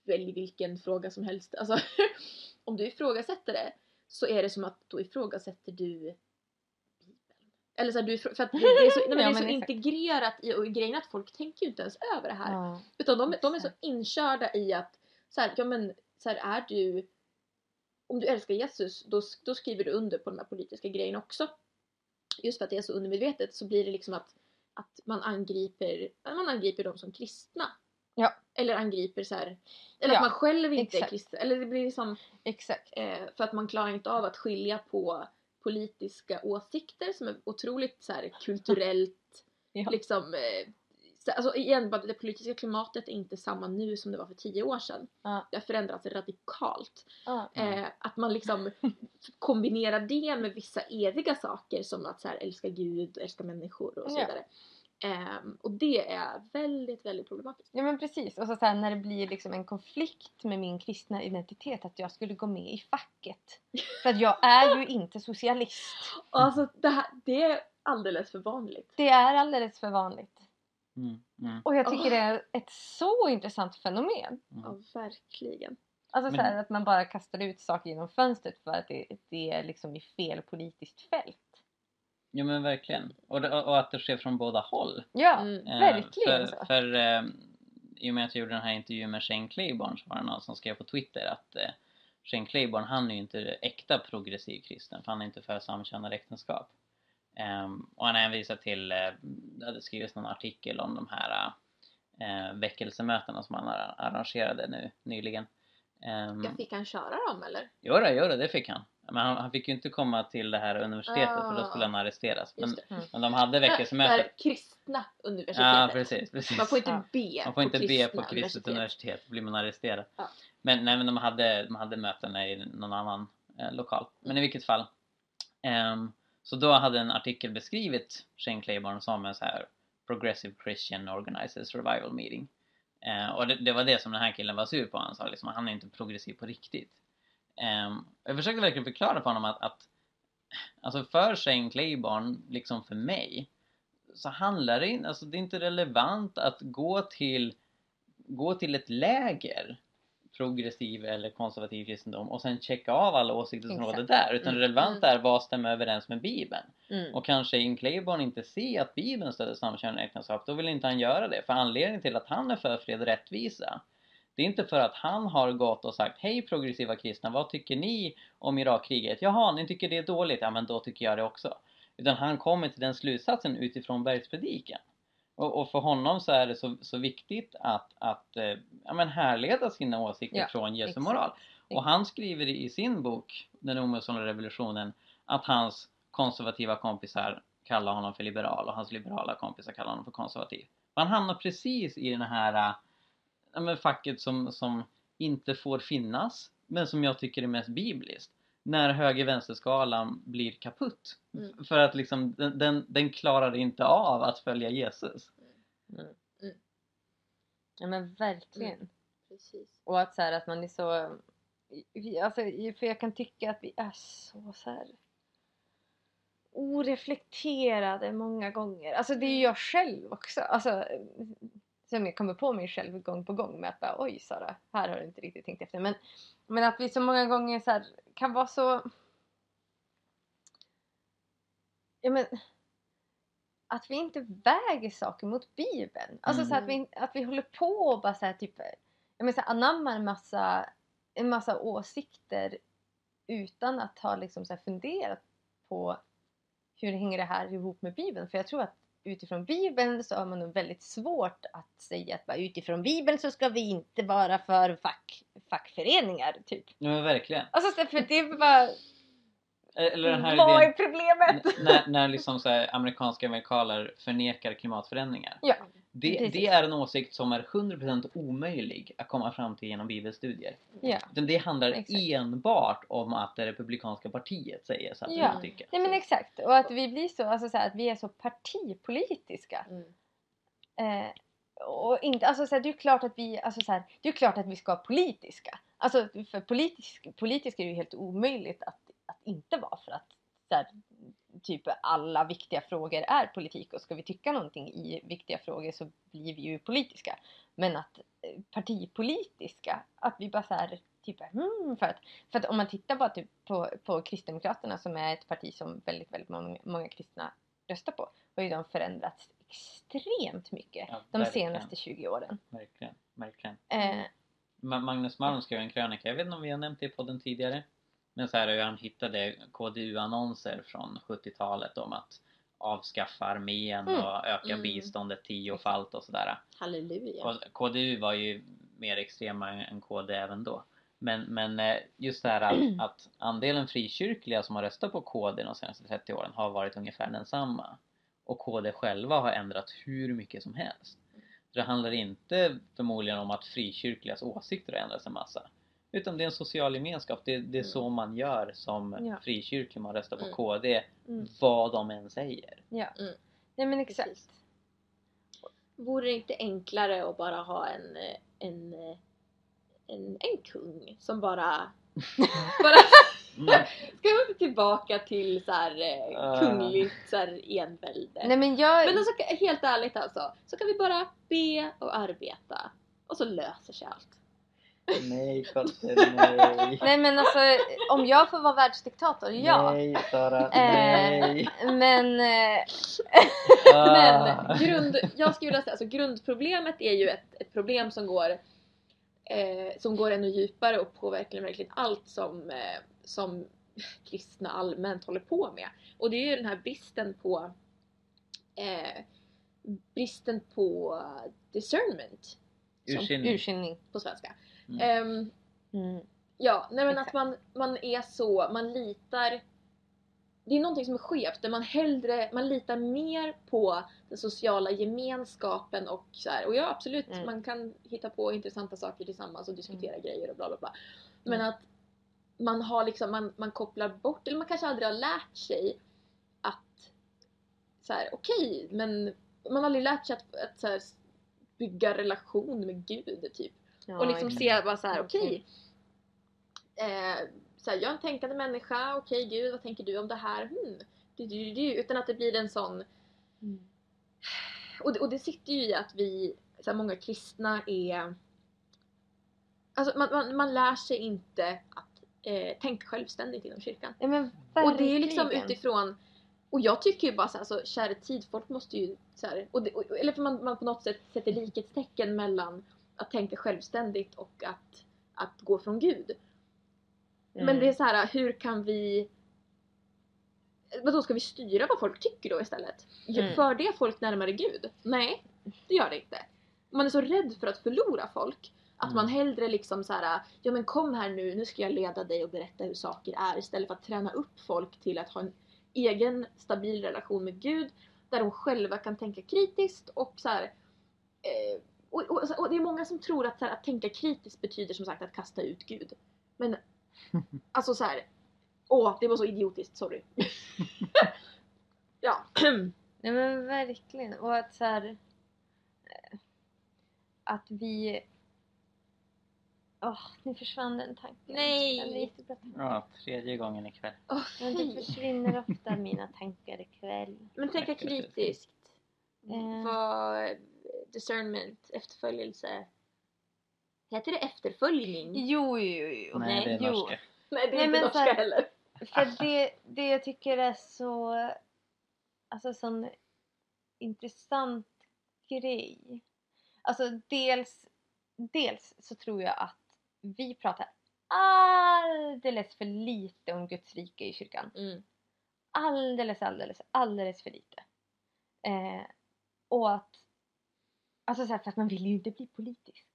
välj vilken fråga som helst, alltså [laughs] om du ifrågasätter det så är det som att då ifrågasätter du Bibeln. Eller så här, du, för att det är så, nej, det är så [laughs] integrerat i, och grejen att folk tänker ju inte ens över det här. Ja. Utan de, de är så inkörda i att så här, ja men så här, är du om du älskar Jesus då, då skriver du under på de här politiska grejerna också. Just för att det är så undermedvetet så blir det liksom att, att man angriper man angriper dem som kristna. Ja. Eller angriper så här, eller Ja, att man själv inte är exakt. kristen. Eller det blir liksom Exakt. eh, för att man klarar inte av att skilja på politiska åsikter som är otroligt så här, kulturellt [laughs] Ja. liksom eh, så, alltså igen, det politiska klimatet är inte samma nu som det var för tio år sedan. Ja. Det har förändrats radikalt. Ja. Eh, att man liksom [laughs] kombinerar det med vissa eviga saker som att så här, älska Gud, älska människor och så vidare. Ehm, och det är väldigt, väldigt problematiskt. Ja men precis. Och så, så här, när det blir liksom en konflikt med min kristna identitet att jag skulle gå med i facket. För att jag är ju [laughs] inte socialist. Alltså det, här, det är alldeles för vanligt. Det är alldeles för vanligt. Mm. Mm. Och jag tycker Åh. det är ett så intressant fenomen. Mm. Ja, verkligen. Alltså Men- så här, att man bara kastar ut saker genom fönstret för att det, det är liksom i fel politiskt fält. Ja men verkligen. Och, det, och att det sker från båda håll. Ja, Mm. Eh, verkligen för, så. För eh, i och med att jag gjorde den här intervjun med Shane Claiborne så var det någon som skrev på Twitter att eh, Shane Claiborne han är ju inte äkta progressiv kristen för han är inte för samkönade äktenskap. Ehm, och han hänvisar till, eh, det hade skrivits någon artikel om de här eh, väckelsemötena som han ar- arrangerade nu nyligen. Um, Jag fick han köra dem eller? Jo, då, jo då, det fick han. Men han, han fick ju inte komma till det här universitetet för då Ah. skulle han arresteras. Men. Mm. men de hade Det här kristna universitetet. Ja, precis. precis. Man får inte Ja. be Man får inte be på kristet universitet. universitet, då blir man arresterad. Ja. Men, nej, men de, hade, de hade möten i någon annan eh, lokal. Men i vilket fall. ehm, så då hade en artikel beskrivit Shane Claiborne som en så här Progressive Christian Organizers Revival Meeting. Eh, och det, det var det som den här killen var sur på. Han sa liksom han är inte progressiv på riktigt. Ehm, jag försökte verkligen förklara för honom att, att alltså för Shane Claiborne, liksom för mig, så handlar det inte, alltså det är inte relevant att gå till, gå till ett läger progressiv eller konservativ kristendom och sen checka av alla åsikter som Exakt. råder där. Utan Mm. det relevanta är vad stämmer överens med Bibeln. Mm. Och kanske in Claiborne inte se att Bibeln stöder samkönade äktenskap, då vill inte han göra det. För anledningen till att han är för fred och rättvisa, det är inte för att han har gått och sagt Hej progressiva kristna, vad tycker ni om Irakkriget? Jaha, ni tycker det är dåligt? Ja men då tycker jag det också. Utan han kommer till den slutsatsen utifrån bergspredikan. Och, och för honom så är det så, så viktigt att, att eh, ja, men härleda sina åsikter Ja, från Jesu exakt. moral. Och han skriver i sin bok Den omönstrade revolutionen att hans konservativa kompisar kallar honom för liberal och hans liberala kompisar kallar honom för konservativ. Han hamnar precis i den här ja, men facket som, som inte får finnas men som jag tycker är mest bibliskt. När höger-vänster-skalan blir kaputt. Mm. För att liksom den, den, den klarar inte av att följa Jesus. Mm. Mm. Ja men verkligen. Precis. Och att så här, att man är så... Alltså, för jag kan tycka att vi är så, så här oreflekterade många gånger. Alltså det är ju jag själv också. Alltså, som jag kommer på mig själv gång på gång med att bara, oj Sara, här har du inte riktigt tänkt efter. Men, men att vi så många gånger så här, kan vara så... Ja men... att vi inte väger saker mot Bibeln. Alltså så att, vi, att vi håller på och bara så här, typ, jag menar, så här, anammar en massa, en massa åsikter utan att ha liksom så här funderat på hur hänger det här ihop med Bibeln. För jag tror att utifrån Bibeln så har man nog väldigt svårt att säga att bara, utifrån Bibeln så ska vi inte vara för fack, fackföreningar. Typ. Ja verkligen. Alltså så- för det är bara, Eller den här vad är idén problemet? n- när, när liksom så här, amerikanska amerikaner förnekar klimatförändringar. Ja, Det, det är en åsikt som är 100% omöjlig att komma fram till genom bibelstudier. ja. Det handlar Exakt. enbart om att det republikanska partiet säger så att Ja. de tycker. Nej men exakt. Och att vi blir så, alltså så här, att vi är så partipolitiska. Mm. Eh, och inte, alltså så här, det är klart att vi, alltså så här, det är klart att vi ska vara politiska. Alltså för politisk, politisk är det ju helt omöjligt att, att inte vara för att här, typ alla viktiga frågor är politik och ska vi tycka någonting i viktiga frågor så blir vi ju politiska. Men att eh, partipolitiska, att vi bara så här, typ hmm, för att, för att om man tittar bara typ på, på Kristdemokraterna som är ett parti som väldigt, väldigt många, många kristna röstar på har ju de förändrats extremt mycket Ja, de senaste 20 åren. Verkligen, verkligen. Eh, Magnus Malm skrev en krönika, jag vet inte om vi har nämnt det i podden tidigare. Men så här hur han hittade KDU-annonser från 70-talet om att avskaffa armén Mm. och öka Mm. biståndet tiofalt och sådär. Halleluja. Och KDU var ju mer extrema än KD även då. Men, men eh, just det här att, [clears throat] att andelen frikyrkliga som har röstat på KD de senaste 30 åren har varit ungefär densamma. Och KD själva har ändrat hur mycket som helst. Det handlar inte förmodligen om att frikyrkligas åsikter har ändrats en massa. Utan det är en social gemenskap. Det, det är så man gör som Ja. frikyrklig. Man röstar på Mm. KD Mm. vad de än säger. ja. Mm. Nej men exakt. Precis. Vore det inte enklare att bara ha en, en, en, en kung som bara, [laughs] bara Mm. [laughs] ska vi tillbaka till så här, eh, Ah. kungligt så här, envälde. Nej men jag... Men alltså, helt ärligt alltså, så kan vi bara be och arbeta och så löser sig allt. Nej Kotte, nej. Nej men alltså om jag får vara världsdiktator, ja. Nej Sara, Eh, nej. Men... Eh, Ah. Men grund, jag skulle vilja säga, alltså grundproblemet är ju ett, ett problem som går eh, som går ännu djupare och påverkar verkligen allt som, eh, som [laughs] kristna allmänt håller på med. Och det är ju den här bristen på eh, bristen på discernment Ursinnig. urskiljning. på svenska. Mm. Ehm, Mm. Ja, nej men Exakt. att man, man är så, man litar det är någonting som är skevt där man hellre, man litar mer på den sociala gemenskapen och så här. Och ja absolut, Mm. man kan hitta på intressanta saker tillsammans och diskutera grejer och bla bla bla. Men Mm. att man har liksom, man, man kopplar bort, eller man kanske aldrig har lärt sig att så här, okej, men man har aldrig lärt sig att, att så här, bygga relation med Gud typ. Ja, Och liksom se bara så här, okej. Eh, så här, jag är en tänkande människa, okej Gud, vad tänker du om det här? Hmm. Du, du, du, utan att det blir en sån... Mm. Och det, och det sitter ju i att vi, så här, många kristna är... Alltså man, man, man lär sig inte att eh, tänka självständigt inom kyrkan. Ja, men Och det är liksom utifrån och jag tycker ju bara så här, alltså, kära tid, folk måste ju så här, och det, och, eller för man, man på något sätt sätter likhetstecken mellan att tänka självständigt och att, att gå från Gud. Mm. Men det är så här, hur kan vi Vadå, ska vi styra vad folk tycker då istället? Mm. För det folk närmare Gud? Nej, det gör det inte. Man är så rädd för att förlora folk att Mm. man hellre liksom så här, ja men kom här nu, nu ska jag leda dig och berätta hur saker är istället för att träna upp folk till att ha en egen stabil relation med Gud där de själva kan tänka kritiskt och så här, eh, och, och, och det är många som tror att, så här, att tänka kritiskt betyder som sagt att kasta ut Gud. Men [laughs] alltså så här. Åh, det var så idiotiskt, sorry. [laughs] ja. [clears throat] Nej men verkligen. Och att så här, eh, Att vi... Åh, nu försvann den tanken. Nej. Ja, tredje gången ikväll. Åh, Men det försvinner ofta mina tankar ikväll. Men tänka kritiskt. Eh. Vad discernment, efterföljelse. Heter det efterföljning? Jo, jo, jo. Nej, det är jo. norska. Nej, det är Nej, inte norska här- heller. För det, det jag tycker är så... Alltså sån intressant grej. Alltså dels, dels så tror jag att vi pratar alldeles för lite om Guds rike i kyrkan. Mm. Alldeles, alldeles, alldeles för lite. Eh, och att, alltså så här, för att man vill ju inte bli politisk.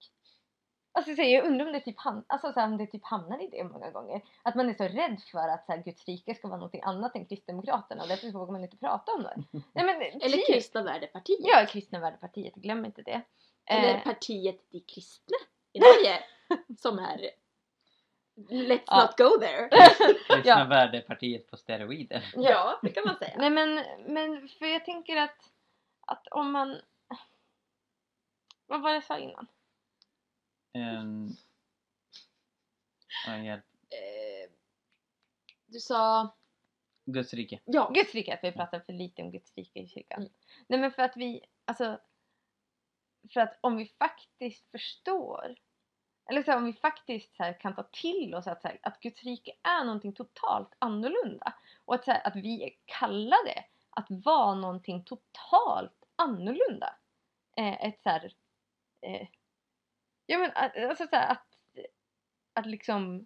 Alltså så här, jag undrar om det, typ ham- alltså, så här, om det typ hamnar i det många gånger. Att man är så rädd för att så här, Guds rike ska vara något annat än Kristdemokraterna och därför vågar man inte prata om det. Nej, men, Eller. Kristna Värdepartiet. Ja, Kristna Värdepartiet, glöm inte det. Eller Eh, partiet De kristna i Norge. [laughs] som är Let's Ja. not go there. [laughs] Kristna Ja. värdepartiet på steroider. Ja, det kan man säga. Nej men, men för jag tänker att, att om man... Vad var det jag sa innan? Hjälp. Eh, du sa... Guds rike. Ja. Guds rike, att vi pratar för lite om Guds rike i kyrkan. Mm. Nej men för att vi, alltså... För att om vi faktiskt förstår eller så här, om vi faktiskt så här, kan ta till oss att, så här, att Guds rike är någonting totalt annorlunda och att, så här, att vi är kallade att vara någonting totalt annorlunda. Eh, ett så här, eh, ja men att- alltså så här, att, att liksom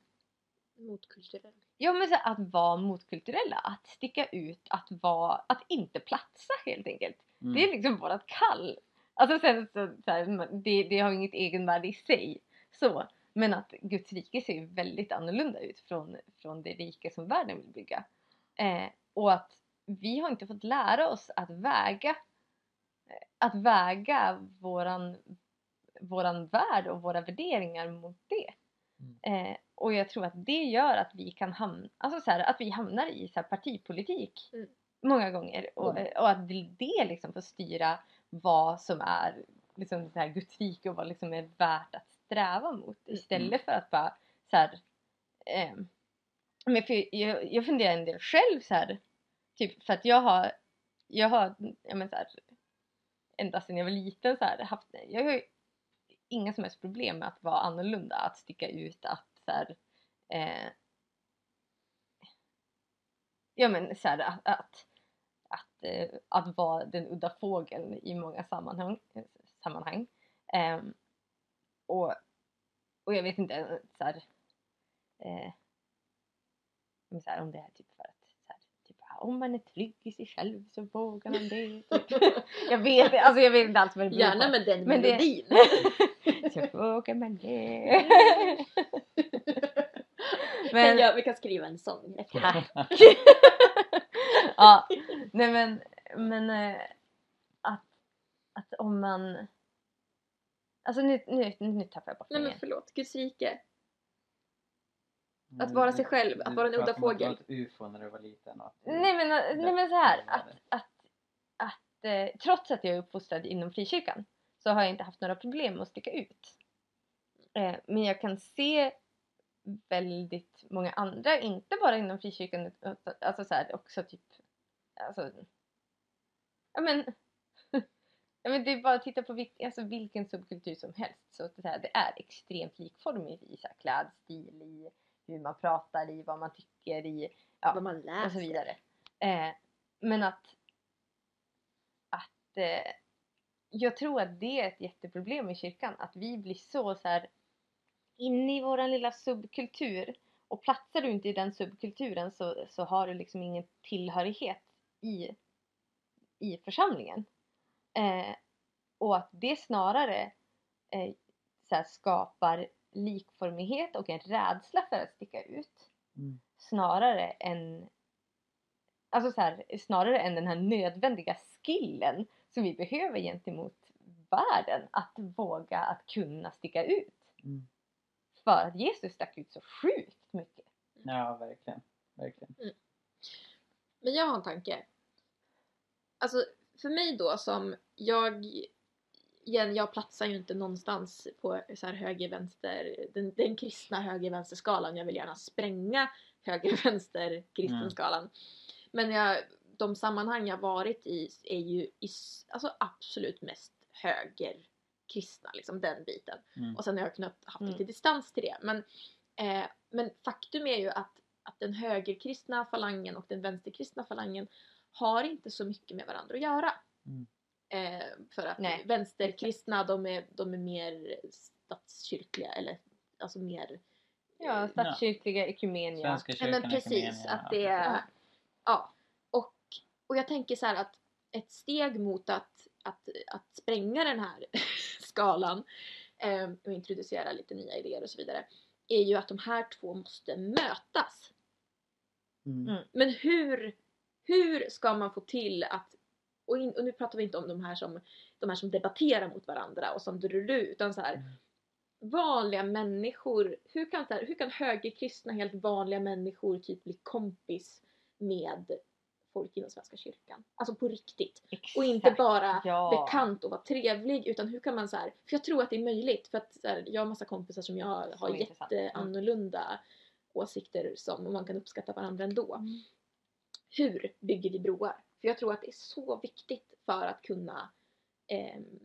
Motkulturell. Ja men så här, att vara motkulturella, att sticka ut, att vara, att inte platsa helt enkelt. Mm. Det är liksom vårat kall. Alltså sen så, så det, det har inget egenvärde i sig. Så. Men att Guds rike ser ju väldigt annorlunda ut från, från det rike som världen vill bygga. Eh, och att vi har inte fått lära oss att väga eh, att väga våran, våran värld och våra värderingar mot det. Eh, och jag tror att det gör att vi kan hamna, alltså så här, att vi hamnar i så här partipolitik Mm. många gånger och, och att det, det liksom får styra vad som är liksom så här Guds rike och vad liksom är värt att sträva mot istället för att bara så här, ehm, men för jag, jag funderar en del själv så här, typ för att jag har, jag har, ja men så här, ända sedan jag var liten så här, haft, jag har ju inga som helst problem med att vara annorlunda, att sticka ut, att så här, eh, ja men så här, att, att, att, eh, att vara den udda fågeln i många sammanhang. sammanhang. Ehm, och, och jag vet inte så här, eh, så här, om det är typ för att så här, typ, ah, om man är trygg i sig själv så vågar man det. [laughs] Jag vet alltså jag vet inte alls vad det beror Gärna på. med den Men det- melodin. [laughs] så vågar man det. [laughs] Men, ja, vi kan skriva en sång efter det. Ja, nej men, men eh, att, att om man... Alltså nu, nu, nu tappar jag bort Nej men förlåt, Guds rike. Att vara sig själv, att vara en udda Du fågel. ett ufo när du var liten. och att du- Nej men, nej men så här att, att, att eh, trots att jag är uppfostrad inom frikyrkan så har jag inte haft några problem med att sticka ut. Eh, men jag kan se väldigt många andra, inte bara inom frikyrkan alltså så här, också typ alltså, ja men Ja, men det är bara att titta på vilk, alltså vilken subkultur som helst. Så det, här, det är extremt likformigt i så här, klädstil, i hur man pratar, i vad man tycker, i ja, Vad man läser. och så vidare. Eh, men att, att eh, jag tror att det är ett jätteproblem i kyrkan. Att vi blir så, så här inne i våran lilla subkultur. Och platsar du inte i den subkulturen så, så har du liksom ingen tillhörighet i, i församlingen. Eh, och att det snarare eh, så här, skapar likformighet och en rädsla för att sticka ut Mm. snarare än alltså så här, snarare än den här nödvändiga skillen som vi behöver gentemot världen att våga att kunna sticka ut. Mm. För att Jesus stack ut så sjukt mycket. Ja, verkligen. Verkligen. Men jag har en tanke. Alltså för mig då som jag igen, jag platsar ju inte någonstans på så här höger-vänster, den, den kristna höger-vänster-skalan. Jag vill gärna spränga höger-vänster-kristenskalan. [laughs] Men jag, de sammanhang jag varit i är ju i, alltså absolut mest höger-kristna, liksom den biten. Mm. Och sen har jag kunnat haft Mm. lite distans till det. Men, eh, men faktum är ju att, att den högerkristna falangen och den vänsterkristna falangen har inte så mycket med varandra att göra. Mm. Eh, för att Nej. vänsterkristna de är, de är mer statskyrkliga eller alltså mer Ja, statskyrkliga ekumenia. Svenska Ja kyrkan men precis, Ekumenia, att ja, det är... Ja. Ja. Och, och jag tänker så här att ett steg mot att, att, att spränga den här [laughs] skalan eh, och introducera lite nya idéer och så vidare är ju att de här två måste mötas. Mm. Mm. Men hur, hur ska man få till att och, in, och nu pratar vi inte om de här som, de här som debatterar mot varandra och som du utan så här Mm. vanliga människor. Hur kan, så här, hur kan högerkristna, helt vanliga människor typ bli kompis med folk inom Svenska kyrkan? Alltså på riktigt. Exakt. Och inte bara Ja. bekant och vara trevlig utan hur kan man så här, för jag tror att det är möjligt för att här, jag har massa kompisar som jag har intressant. jätteannorlunda åsikter som och man kan uppskatta varandra ändå. Mm. Hur bygger vi broar? För jag tror att det är så viktigt för att kunna ehm,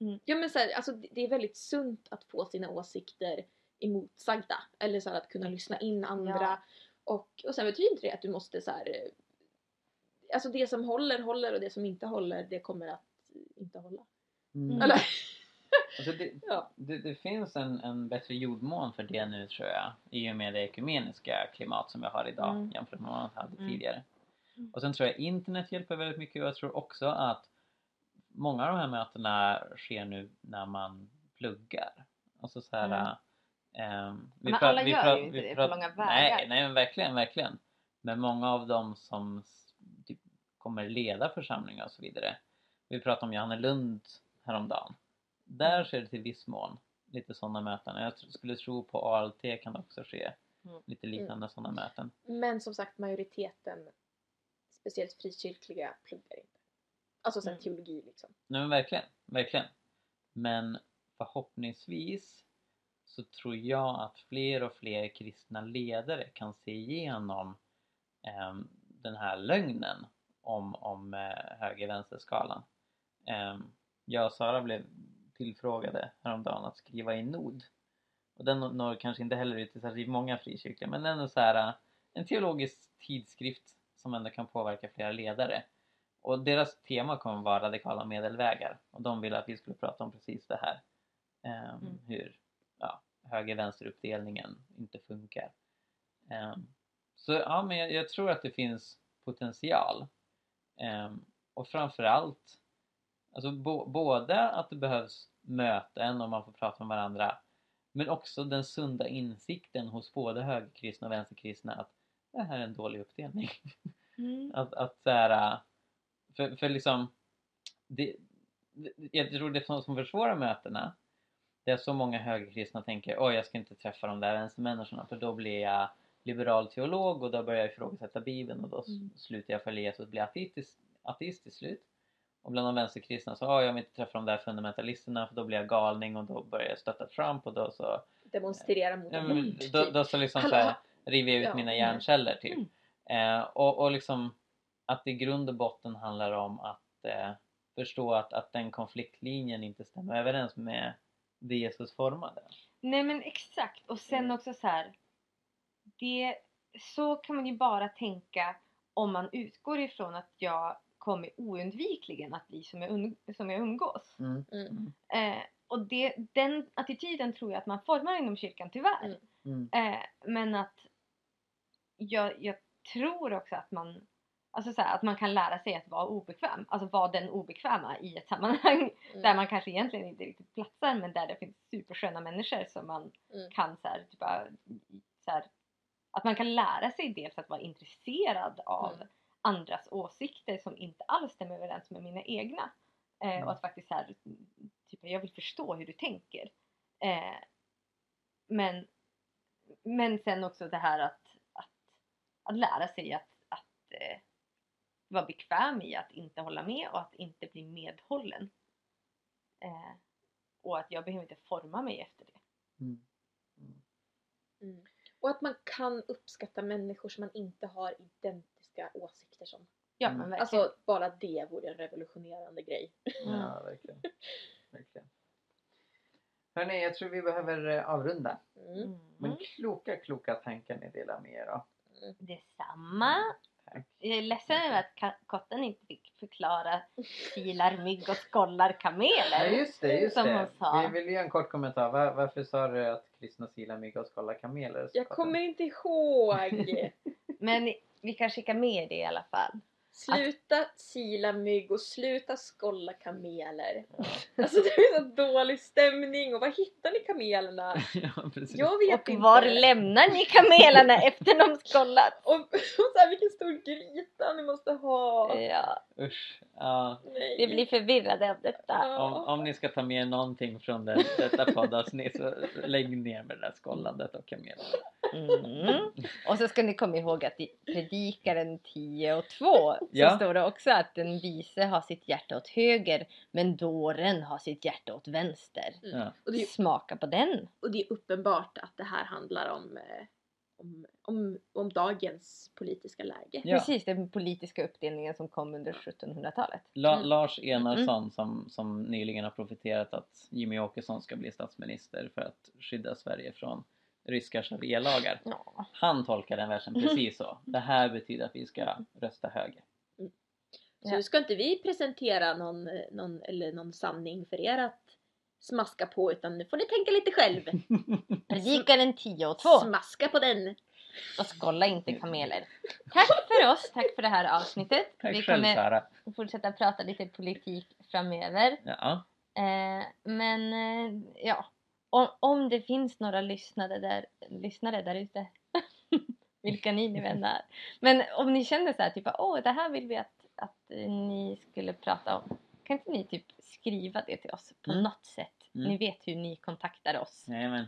Mm. Ja men så här, alltså det det är väldigt sunt att få sina åsikter emotsagda. Eller så här, att kunna lyssna in andra. Ja. Och, och sen betyder inte det att du måste så här, eh, Alltså det som håller håller och det som inte håller det kommer att inte hålla. Mm. Eller? Alltså det, Ja. det, det finns en, en bättre jordmån för det nu tror jag i och med det ekumeniska klimat som vi har idag Mm. jämfört med vad man hade Mm. tidigare. Mm. Och sen tror jag internet hjälper väldigt mycket och jag tror också att många av de här mötena sker nu när man pluggar. Alltså så här, Mm. ehm, Men pra- alla gör pra- ju inte vi det på långa Nej, vägar. nej men verkligen, verkligen. Men många av dem som typ, kommer leda församlingar och så vidare. Vi pratade om Johanne Lund häromdagen. Där sker det till viss mån lite sådana möten. Jag skulle tro på ALT kan det också ske Mm. lite liknande sådana möten. Men som sagt majoriteten, speciellt frikyrkliga, pluggar inte. Alltså så här Mm. teologi liksom. Nej men verkligen, verkligen. Men förhoppningsvis så tror jag att fler och fler kristna ledare kan se igenom ehm, den här lögnen om, om eh, höger-vänster-skalan. Ehm, jag och Sara blev tillfrågade häromdagen att skriva in nod. Och den når kanske inte heller ut till särskilt många frikyrkliga men ändå så här eh, en teologisk tidskrift som ändå kan påverka flera ledare. Och deras tema kommer vara radikala medelvägar och de ville att vi skulle prata om precis det här. Ehm, Mm. Hur ja, höger-vänster-uppdelningen inte funkar. Ehm, så ja, men jag, jag tror att det finns potential. Ehm, och framförallt alltså bo, både att det behövs möten och man får prata med varandra men också den sunda insikten hos både högerkristna och vänsterkristna att det här är en dålig uppdelning. [laughs] Mm. Att, att så här, för, för liksom det, jag tror det som som försvårar mötena det är så många högerkristna tänker oj jag ska inte träffa de där vänstermänniskorna för då blir jag liberal teolog och då börjar jag ifrågasätta bibeln och då Mm. slutar jag följa Jesus och blir ateistisk, ateist till slut. Och bland de vänsterkristna så oj jag vill inte träffa de där fundamentalisterna för då blir jag galning och då börjar jag stötta Trump och då så, Demonstrera mot ja, men, bok, då, typ. då så liksom så Hallå? här, river jag ut Ja, mina mm. hjärnceller typ. Mm. Eh, och, och liksom att det i grund och botten handlar om att eh, förstå att, att den konfliktlinjen inte stämmer överens med det Jesus formade. Nej men exakt och sen Mm. också så här. Det, så kan man ju bara tänka om man utgår ifrån att jag kommer oundvikligen att bli som jag, un, som jag umgås. Mm. Eh, och det, den attityden tror jag att man formar inom kyrkan tyvärr. Mm. Mm. Eh, men att jag, jag tror också att man Alltså så här, att man kan lära sig att vara obekväm. Alltså vara den obekväma i ett sammanhang Mm. [laughs] där man kanske egentligen inte riktigt platsar men där det finns supersköna människor som man Mm. kan så här, typ, så här, att man kan lära sig dels att vara intresserad av Mm. Andras åsikter som inte alls stämmer överens med mina egna. Eh, Mm. Och att faktiskt här, typ, jag vill förstå hur du tänker. Eh, men, men sen också det här att, att, att lära sig att, att eh, vara bekväm i att inte hålla med och att inte bli medhållen. Eh, och att jag behöver inte forma mig efter det. Mm. Mm. Och att man kan uppskatta människor som man inte har identiska åsikter som. Ja Mm. Alltså bara det vore en revolutionerande grej. Ja, verkligen. verkligen. Hörni, jag tror vi behöver eh, avrunda. Mm. Men mm. kloka, kloka tankar ni delar med er av. Detsamma. Tack. Tack. Jag är ledsen över att kotten inte fick förklara silar, mygg och skollar kameler. Ja just det, just Som det. hon sa. Vi vill ge en kort kommentar. Var, varför sa du att kristna silar mygg och skollar kameler? Jag kommer inte ihåg. [laughs] Men vi kan skicka med det i alla fall. Sluta sila mygg och sluta skolla kameler. [laughs] Alltså det är så dålig stämning och var hittar ni kamelerna? [laughs] ja, precis. Jag vet Och inte. var lämnar ni kamelerna [laughs] efter de skollat? Och, och så här, vilken stor gryta ni måste ha. Ja, Usch. Ja. Nej. vi blir förvirrade av detta. Om, Ja. om ni ska ta med någonting från den, detta poddavsnitt så lägg ner med det där skållandet och kamelerna. Mm. Och så ska ni komma ihåg att i Predikaren 10 och 2 så Ja. står det också att den vise har sitt hjärta åt höger men dåren har sitt hjärta åt vänster. Ja. Och, det Smaka på den. och det är uppenbart att det här handlar om, eh, om, om, om dagens politiska läge. Ja. Precis den politiska uppdelningen som kom under 1700-talet. La, Mm. Lars Enarsson som, som nyligen har profiterat att Jimmy Åkesson ska bli statsminister för att skydda Sverige från ryska sharia-lagar. Ja. Han tolkar den versen precis så. Det här betyder att vi ska rösta höger. Så Ja. nu ska inte vi presentera någon, eh, någon, eller någon sanning för er att smaska på utan nu får ni tänka lite själv. [laughs] Predikaren 10 och 2 Smaska på den! och skolla inte kameler. Tack för oss, tack för det här avsnittet. Tack Vi själv kommer Sara. fortsätta prata lite politik framöver. Ja. Eh, men eh, ja, om, om det finns några lyssnare där, lyssnare där ute, [laughs] vilka ni nu än är. Men om ni känner så här typ åh det här vill vi att, att eh, ni skulle prata om. Kan inte ni typ skriva det till oss på Mm. något sätt? Mm. Ni vet hur ni kontaktar oss. Jajamän.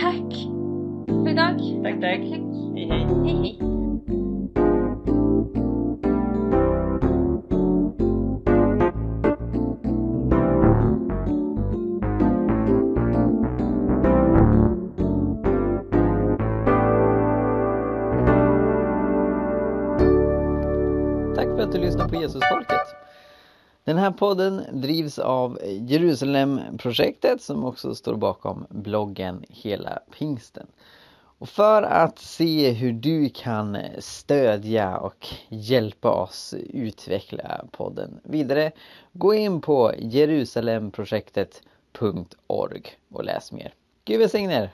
Tack för idag. Tack, tack. Hej hej. Hej hej. Lyssnar på Jesusfolket. Den här podden drivs av Jerusalemprojektet som också står bakom bloggen Hela Pingsten. Och för att se hur du kan stödja och hjälpa oss utveckla podden vidare, gå in på jerusalemprojektet.org och läs mer. Gud välsigne er!